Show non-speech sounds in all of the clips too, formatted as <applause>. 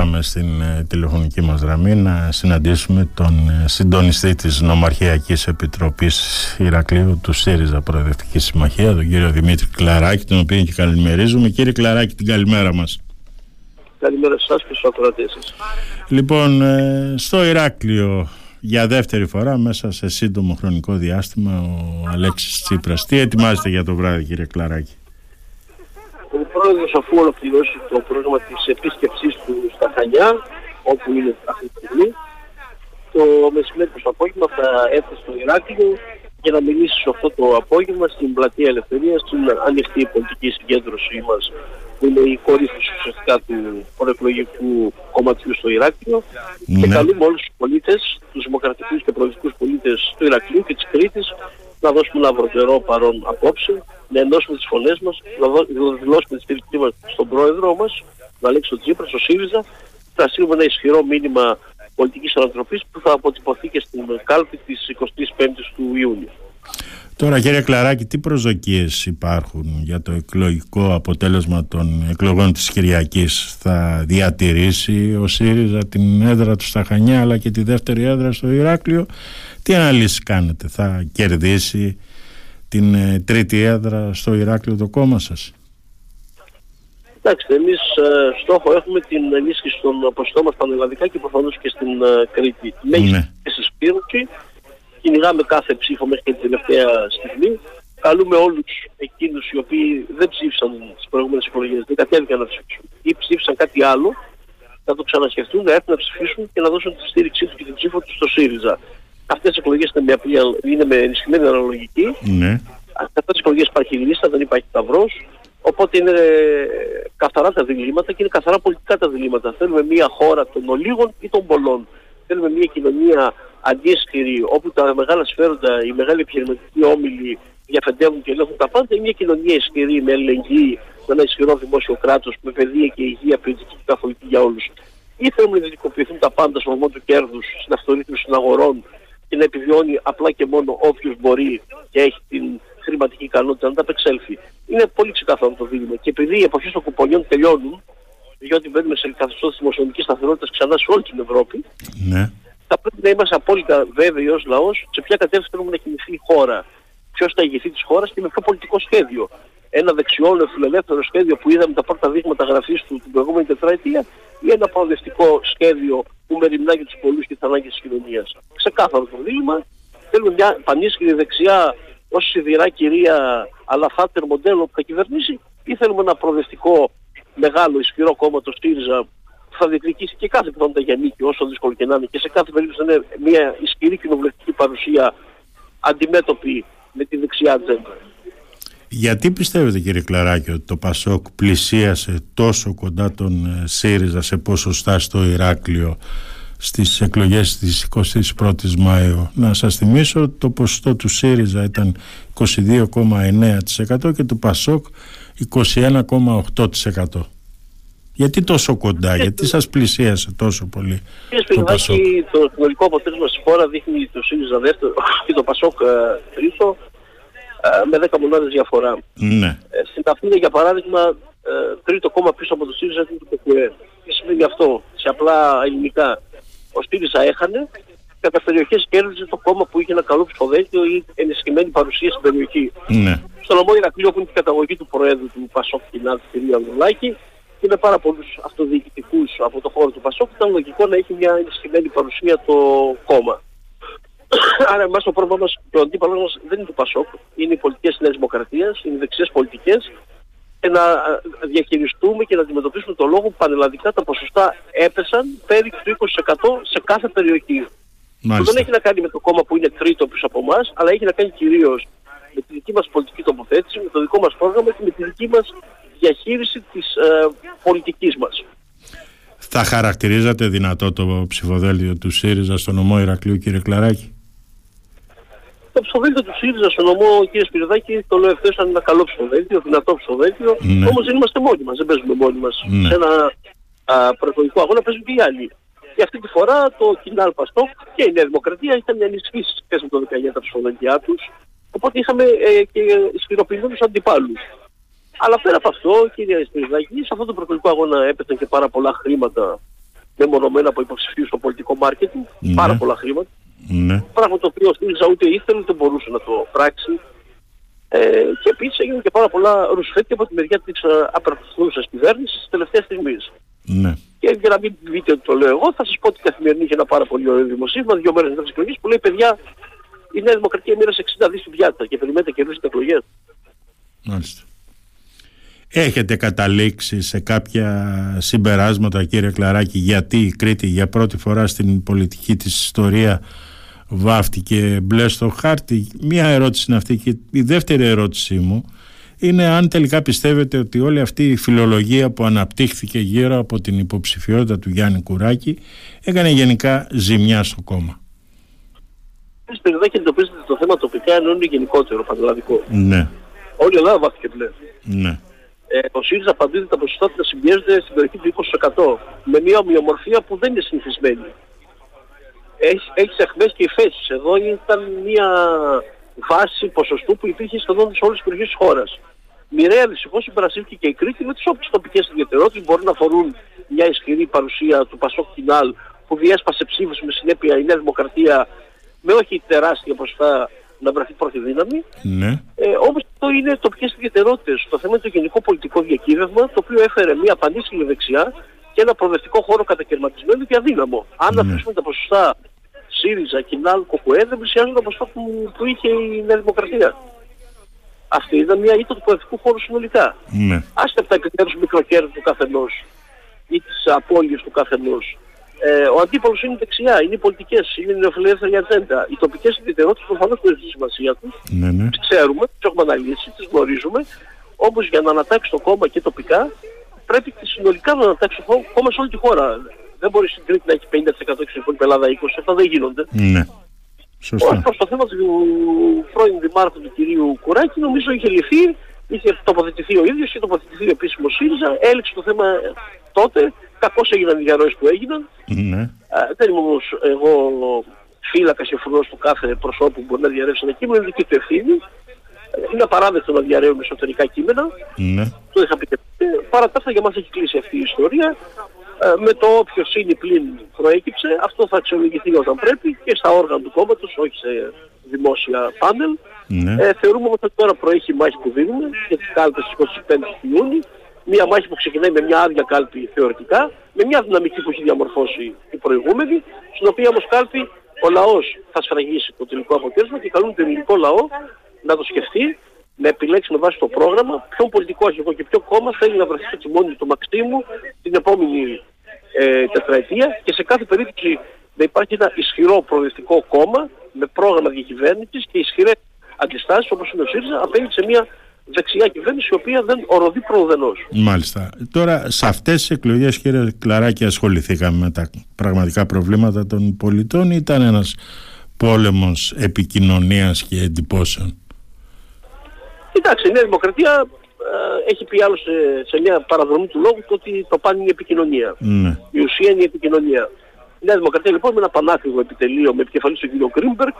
πάμε στην ε, τηλεφωνική μας γραμμή να συναντήσουμε τον ε, συντονιστή της Νομαρχιακής Επιτροπής Ηρακλείου του ΣΥΡΙΖΑ Προεδρευτική Συμμαχίας, τον κύριο Δημήτρη Κλαράκη, τον οποίο και καλημερίζουμε. Κύριε Κλαράκη, την καλημέρα μας. Καλημέρα σε εσάς και στους ακροατές σας. Λοιπόν, ε, στο Ηράκλειο για δεύτερη φορά μέσα σε σύντομο χρονικό διάστημα ο Αλέξης Τσίπρας. Τι ετοιμάζετε για το βράδυ κύριε Κλαράκη; Ο πρόεδρος αφού ολοκληρώσει το πρόγραμμα της επίσκεψής του στα Χανιά, όπου είναι αυτή τη στιγμή, το μεσημέρι το απόγευμα θα έρθει στο Ηράκλειο για να μιλήσει σε αυτό το απόγευμα στην Πλατεία Ελευθερίας, στην ανοιχτή πολιτική συγκέντρωσή μας, που είναι η κορύφωση ουσιαστικά του προεκλογικού κομματιού στο Ηράκλειο. Ναι. Και καλούμε όλους τους πολίτες, τους δημοκρατικούς και προοδευτικού πολίτες του Ηρακλείου και της Κρήτης, να δώσουμε ένα βροντερό παρόν απόψε, να ενώσουμε τις φωνές μας, να δηλώσουμε τη στήριξή μας στον πρόεδρό μας, να Αλέξη Τσίπρας, στο ΣΥΡΙΖΑ, θα στείλουμε ένα ισχυρό μήνυμα πολιτικής ανατροπής που θα αποτυπωθεί και στην κάλπη της 25ης του Ιούνιου. Τώρα κύριε Κλαράκη, τι προσδοκίες υπάρχουν για το εκλογικό αποτέλεσμα των εκλογών της Κυριακής; Θα διατηρήσει ο ΣΥΡΙΖΑ την έδρα του στα Χανιά αλλά και τη δεύτερη έδρα στο Ηράκλειο; Τι αναλύσεις κάνετε, θα κερδίσει την ε, τρίτη έδρα στο Ηράκλειο το κόμμα σας; Εντάξει, εμείς ε, στόχο έχουμε την ενίσχυση των αποστόλων μα πανελλαδικά και προφανώς και στην ε, Κρήτη. Μέγιστη ναι. συσπήρωση. Κυνηγάμε κάθε ψήφο μέχρι και την τελευταία στιγμή. Καλούμε όλους εκείνους οι οποίοι δεν ψήφισαν τις προηγούμενες εκλογές, δεν κατέβηκαν να ψηφίσουν ή ψήφισαν κάτι άλλο, να το ξανασκεφτούν, να έρθουν να ψηφίσουν και να δώσουν τη στήριξή τους και την ψήφο τους στο ΣΥΡΙΖΑ. Αυτές οι εκλογές είναι, είναι με ενισχυμένη αναλογική. Ναι. Αυτές τις εκλογές υπάρχει λίστα, δεν υπάρχει ταυρός. Οπότε είναι ε, καθαρά τα διλήμματα και είναι καθαρά πολιτικά τα διλήμματα. Θέλουμε μια χώρα των ολίγων ή των πολλών. Θέλουμε μια κοινωνία αντίστοιχη όπου τα μεγάλα σφαίροντα, οι μεγάλοι επιχειρηματικοί όμιλοι διαφεντεύουν και ελέγχουν τα πάντα. Είναι μια κοινωνία ισχυρή με ελεγγύη, με ένα ισχυρό δημόσιο κράτος, με παιδεία και υγεία ποιοτική και καθολική για όλους. Ή θέλουμε να ιδιωτικοποιηθούν τα πάντα στο βωμό του κέρδους, στην αυτορύθμιση των αγορών και να επιβιώνει απλά και μόνο όποιος μπορεί και έχει την χρηματική ικανότητα να τα απεξέλθει. Είναι πολύ ξεκάθαρο το δίλημα. Και επειδή οι εποχές των κουπονιών τελειώνουν, διότι μπαίνουμε σε καθεστώς δημοσιονομικής σταθερότητας ξανά σε όλη την Ευρώπη, ναι. Θα πρέπει να είμαστε απόλυτα βέβαιοι ως λαός σε ποια κατεύθυνση θέλουμε να κινηθεί η χώρα. Ποιος θα ηγηθεί της χώρας και με ποιο πολιτικό σχέδιο. Ένα δεξιό, φιλελεύθερο σχέδιο που είδαμε τα πρώτα δείγματα γραφής του την προηγούμενη τετραετία ή ένα προοδευτικό σχέδιο που μεριμνά για τους πολλούς και τις ανάγκες της κοινωνίας. Ξεκάθαρο το δίλημα. Θέλουμε μια πανίσχυρη δεξιά ως σιδηρά κυρία αλλά φάτερ μοντέλο που θα κυβερνήσει ή θέλουμε ένα προοδευτικό μεγάλο ισχυρό κόμμα το ΣΥΡΙΖΑ που θα διεκδικήσει και κάθε πιθανότητα για νίκη όσο δύσκολο και να είναι και σε κάθε περίπτωση να είναι μια ισχυρή κοινοβουλευτική παρουσία αντιμέτωπη με τη δεξιά ατζέντα. Γιατί πιστεύετε κύριε Κλαράκη ότι το Πασόκ πλησίασε τόσο κοντά τον ε, ΣΥΡΙΖΑ σε ποσοστά στο Ηράκλειο στις εκλογές της 21ης Μαΐου; Να σας θυμίσω το ποσοστό του ΣΥΡΙΖΑ ήταν 22,9% και του ΠΑΣΟΚ 21,8%. Γιατί τόσο κοντά, γιατί σας πλησίασε τόσο πολύ το ΠΑΣΟΚ. Το συνολικό αποτέλεσμα στη χώρα δείχνει το ΣΥΡΙΖΑ δεύτερο <laughs> και το ΠΑΣΟΚ ε, τρίτο ε, με 10 μονάδες διαφορά. Ναι. Ε, στην Αθήνα για παράδειγμα τρίτο κόμμα πίσω από το ΣΥΡΙΖΑ είναι το ΠΚΕ. Τι σημαίνει αυτό; Σε απλά ελληνικά ο ΣΥΡΙΖΑ έχανε, κατά περιοχές κέρδιζε το κόμμα που είχε ένα καλό ψηφοδέλτιο ή ενισχυμένη παρουσία στην περιοχή. Ναι. Στο νομό Ηρακλείο που είναι η καταγωγή του Προέδρου του Πασόκ Κινάτ, κ. Ανδρουλάκη, και με πάρα πολλούς αυτοδιοικητικούς από το χώρο του Πασόκ, ήταν λογικό να έχει μια ενισχυμένη παρουσία το κόμμα. <coughs> Άρα, εμάς το πρόβλημα μας, το αντίπαλος μας δεν είναι το Πασόκ, είναι οι πολιτικές της Νέας Δημοκρατίας, είναι οι δεξιές πολιτικές και να διαχειριστούμε και να αντιμετωπίσουμε το λόγο που πανελλαδικά τα ποσοστά έπεσαν περί του 20% σε κάθε περιοχή. Μάλιστα. δεν έχει να κάνει με το κόμμα που είναι τρίτο πίσω από εμάς, αλλά έχει να κάνει κυρίως με τη δική μας πολιτική τοποθέτηση, με το δικό μας πρόγραμμα και με τη δική μας διαχείριση της ε, πολιτικής μας. Θα χαρακτηρίζατε δυνατό το ψηφοδέλτιο του ΣΥΡΙΖΑ στο νομό Ηρακλείου, κύριε Κλαράκη; Το ψηφοδέλτιο του ΣΥΡΙΖΑ στο νομό, κύριε Σπυριδάκη, το λέω ευθέως σαν ένα καλό ψηφοδέλτιο, δυνατό ψηφοδέλτιο. Ναι. Όμως δεν είμαστε μόνοι μας, δεν παίζουμε μόνοι μας. Ναι. Σε ένα προεκλογικό αγώνα παίζουν και οι άλλοι. Και αυτή τη φορά το Κινάλ Παστόκ και η Νέα Δημοκρατία είχαν ενισχύσει σχέση με το 19 τα ψηφοδέλτια τους. Οπότε είχαμε ε, και ισχυροποιημένους αντιπάλους. Αλλά πέρα από αυτό, κύριε Σπυριδάκη, σε αυτό το προεκλογικό αγώνα έπεσαν και πάρα πολλά χρήματα μεμονωμένα από υποψηφίους στο πολιτικό μάρκετινγκ, Ναι. πάρα πολλά χρήματα. Ναι. Πράγμα το οποίο ο ΣΥΡΙΖΑ ούτε ήθελε ούτε μπορούσε να το πράξει. Ε, και επίσης έγιναν και πάρα πολλά ρουσφέτια από τη μεριά της απερχθούσα κυβέρνησης της τελευταίας στιγμής. Ναι. Και για να μην δείτε ότι το λέω εγώ, θα σας πω ότι η καθημερινή είχε ένα πάρα πολύ ωραίο δημοσίευμα δύο μέρες μετά τις εκλογές που λέει: Παιδιά, η Νέα Δημοκρατία μοίρασε 60 δις στην πιάτα και περιμένετε κερδίσετε εκλογές. Μάλιστα. Έχετε καταλήξει σε κάποια συμπεράσματα κύριε Κλαράκη γιατί η Κρήτη για πρώτη φορά στην πολιτική της ιστορία βάφτηκε μπλε στο χάρτη; Μία ερώτηση είναι αυτή και η δεύτερη ερώτησή μου είναι αν τελικά πιστεύετε ότι όλη αυτή η φιλολογία που αναπτύχθηκε γύρω από την υποψηφιότητα του Γιάννη Κουράκη έκανε γενικά ζημιά στο κόμμα; Εσείς περιδάκι εντοπίζετε το θέμα τοπικά ενώ είναι γενικότερο, πανελλαδικό. Ναι, Όλη η Ελλάδα βάθηκε μπλε. ναι, Ε, ο ΣΥΡΙΖΑ παντού τα ποσοστά του να συμπιέζονται στην περιοχή του 20% με μια ομοιομορφία που δεν είναι συνηθισμένη. Έχει, έχεις εχμές και υφέσεις. Εδώ ήταν μια βάση ποσοστού που υπήρχε σχεδόν σε όλες τις περιοχές της χώρας. Μοιραία δυστυχώς συμπερασίλθηκε και η Κρήτη με τις όποιες τοπικές ιδιαιτερότητες μπορεί να αφορούν μια ισχυρή παρουσία του Πασόκ Κινάλ που διέσπασε ψήφους με συνέπεια η Νέα Δημοκρατία με όχι τεράστια ποσοστά να βρεθεί πρώτη δύναμη. ναι, Ε, Όμως αυτό είναι τοπικές ιδιαιτερότητες. Το θέμα είναι το γενικό πολιτικό διακύβευμα, το οποίο έφερε μια πανίσχυρη δεξιά και ένα προοδευτικό χώρο κατακερματισμένο και αδύναμο. Αν Ναι. αθροίσουμε τα ποσοστά ΣΥΡΙΖΑ, ΚΙΝΑΛ, ΚΚΕ, δεν πλησιάζουν τα ποσοστά που, που είχε η Νέα Δημοκρατία. Αυτή ήταν μια ήττα του προοδευτικού χώρου συνολικά. ναι, Άστε από τα επιμέρους μικροκέρδη του καθενός ή τις απώλειες του καθενός. Ε, ο αντίπαλος είναι η δεξιά, είναι οι πολιτικές, είναι η νεοφιλελεύθερη ατζέντα. Οι τοπικές ιδιαιτερότητες προφανώς δεν έχουν τη σημασία τους. ναι, ναι, Τις ξέρουμε, τις έχουμε αναλύσει, τις γνωρίζουμε. Όμως για να ανατάξει το κόμμα και τοπικά, πρέπει και συνολικά να ανατάξει το κόμμα σε όλη τη χώρα. Δεν μπορεί στην Κρήτη να έχει 50% και στην υπόλοιπη Ελλάδα 20%. Αυτά δεν γίνονται. ναι. Ω Σωστά. προς το θέμα του πρώην Δημάρχου του κυρίου Κουράκη, νομίζω είχε λυθεί, είχε τοποθετηθεί ο ίδιος, είχε τοποθετηθεί ο επίσημος ΣΥΡΙΖΑ, έληξε το θέμα τότε. Κακώς έγιναν οι διαρροές που έγιναν. Ναι, Α, δεν είμαι όμως εγώ φύλακας και φρουρός του κάθε προσώπου που μπορεί να διαρρεύσει ένα κείμενο, είναι δική του ευθύνη. Ε, Είναι απαράδεκτο να διαρρέουν εσωτερικά κείμενα. ναι, Το είχα πει και πριν. Παρά τα αυτά για μας έχει κλείσει αυτή η ιστορία. Ε, με το όποιο είναι πλην προέκυψε, αυτό θα αξιολογηθεί όταν πρέπει και στα όργανα του κόμματος, όχι σε δημόσια πάνελ. ναι, Ε, θεωρούμε όμως ότι τώρα προέχει η μάχη που δίνουμε για τις κάλπες της 25 του Ιούνιου. Μια μάχη που ξεκινάει με μια άδεια κάλπη θεωρητικά, με μια δυναμική που έχει διαμορφώσει η προηγούμενη, στην οποία όμως κάλπη ο λαός θα σφραγίσει το τελικό αποτέλεσμα και καλούν τον ελληνικό λαό να το σκεφτεί, να επιλέξει με βάση το πρόγραμμα ποιον πολιτικό αρχηγό και ποιο κόμμα θέλει να βρεθεί στο τιμόνι του Μαξίμου την επόμενη ε, τετραετία. Και σε κάθε περίπτωση να υπάρχει ένα ισχυρό προοδευτικό κόμμα με πρόγραμμα διακυβέρνησης και ισχυρές αντιστάσεις όπως είναι ο ΣΥΡΙΖΑ απέναντι σε μια δεξιά κυβέρνηση η οποία δεν οροδεί προοδενός. Μάλιστα. Τώρα, σε αυτές τις εκλογές, κύριε Κλαράκη, ασχοληθήκαμε με τα πραγματικά προβλήματα των πολιτών ή ήταν ένας πόλεμος επικοινωνίας και εντυπώσεων; Κοιτάξτε, η Νέα Δημοκρατία ε, έχει πει άλλωστε σε μια παραδρομή του λόγου το ότι το πάνε είναι η επικοινωνία. Ναι, Η ουσία είναι η επικοινωνία. Η Νέα Δημοκρατία λοιπόν με ένα πανάκριβο επιτελείο με επικεφαλής τον κύριο Γκρίμπεργκ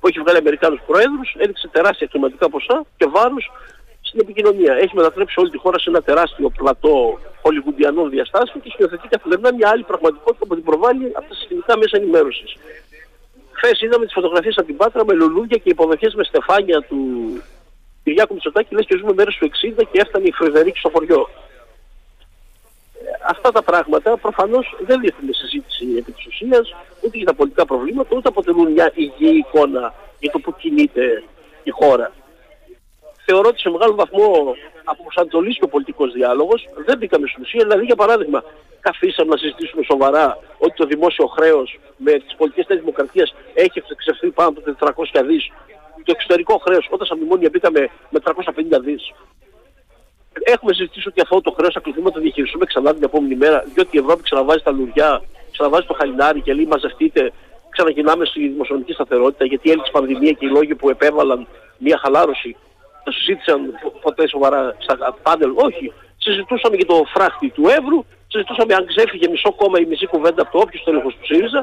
που έχει βγάλει Αμερικάνους Προέδρους έδειξε τεράστια χρηματικά ποσά και βάρους στην επικοινωνία. Έχει μετατρέψει όλη τη χώρα σε ένα τεράστιο πλατό χολιγουντιανών διαστάσεων και σκηνοθετεί καθημερινά μια άλλη πραγματικότητα που την προβάλλει από τα συστημικά μέσα ενημέρωσης. Χθες είδαμε τις φωτογραφίες από την Πάτρα με λουλούδια και υποδοχές με στεφάνια του Κυριάκου Μητσοτάκη, λες και ζούμε μέρες του 60 και έφτανε η Φρεδερίκη στο χωριό. Ε, Αυτά τα πράγματα προφανώς δεν δείχνουν συζήτηση επί της ουσίας, ούτε για τα πολιτικά προβλήματα, ούτε αποτελούν μια υγιή εικόνα για το που κινείται η χώρα. Θεωρώ ότι σε μεγάλο βαθμό αποπροσανατολίστηκε ο πολιτικός διάλογος, δεν μπήκαμε στην ουσία, δηλαδή για παράδειγμα καθίσαμε να συζητήσουμε σοβαρά ότι το δημόσιο χρέος με τις πολιτικές της δημοκρατίας έχει εξευρεθεί πάνω από 400 δις. Το εξωτερικό χρέος, όταν στα μνημόνια μπήκαμε με 350 δις. Έχουμε συζητήσει ότι αυτό το χρέος θα κληθούμε να το διαχειριστούμε ξανά την επόμενη μέρα, διότι η Ευρώπη ξαναβάζει τα λουριά, ξαναβάζει το χαλινάρι και λέει μαζευτείτε, ξαναγυρνάμε στη δημοσιονομική σταθερότητα, γιατί έλειξε η πανδημία και οι λόγοι που επέβαλαν μια χαλάρωση το συζήτησαν ποτέ σοβαρά στα πάνελ. Όχι. Συζητούσαμε για το φράχτη του Εύρου, συζητούσαμε αν ξέφυγε μισό κόμμα ή μισή κουβέντα από το όποιος τέλεχος του ΣΥΡΙΖΑ,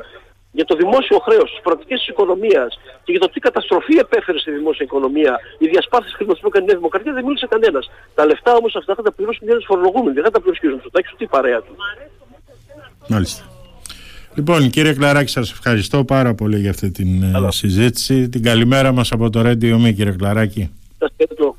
για το δημόσιο χρέος, τις προοπτικές της οικονομίας και για το τι καταστροφή επέφερε στη δημόσια οικονομία, η διασπάθηση χρήματος που έκανε η Νέα Δημοκρατία, δεν μίλησε κανένας. Τα λεφτά όμως αυτά θα τα πληρώσουν οι Έλληνες φορολογούμενοι, δεν θα τα πληρώσουν ο Μητσοτάκης ούτε η παρέα του. μάλιστα. Λοιπόν κύριε Κλαράκη σας ευχαριστώ πάρα πολύ για αυτή την ε, συζήτηση. Την καλημέρα μας από το Radio Me κύριε Κλαράκη. está sendo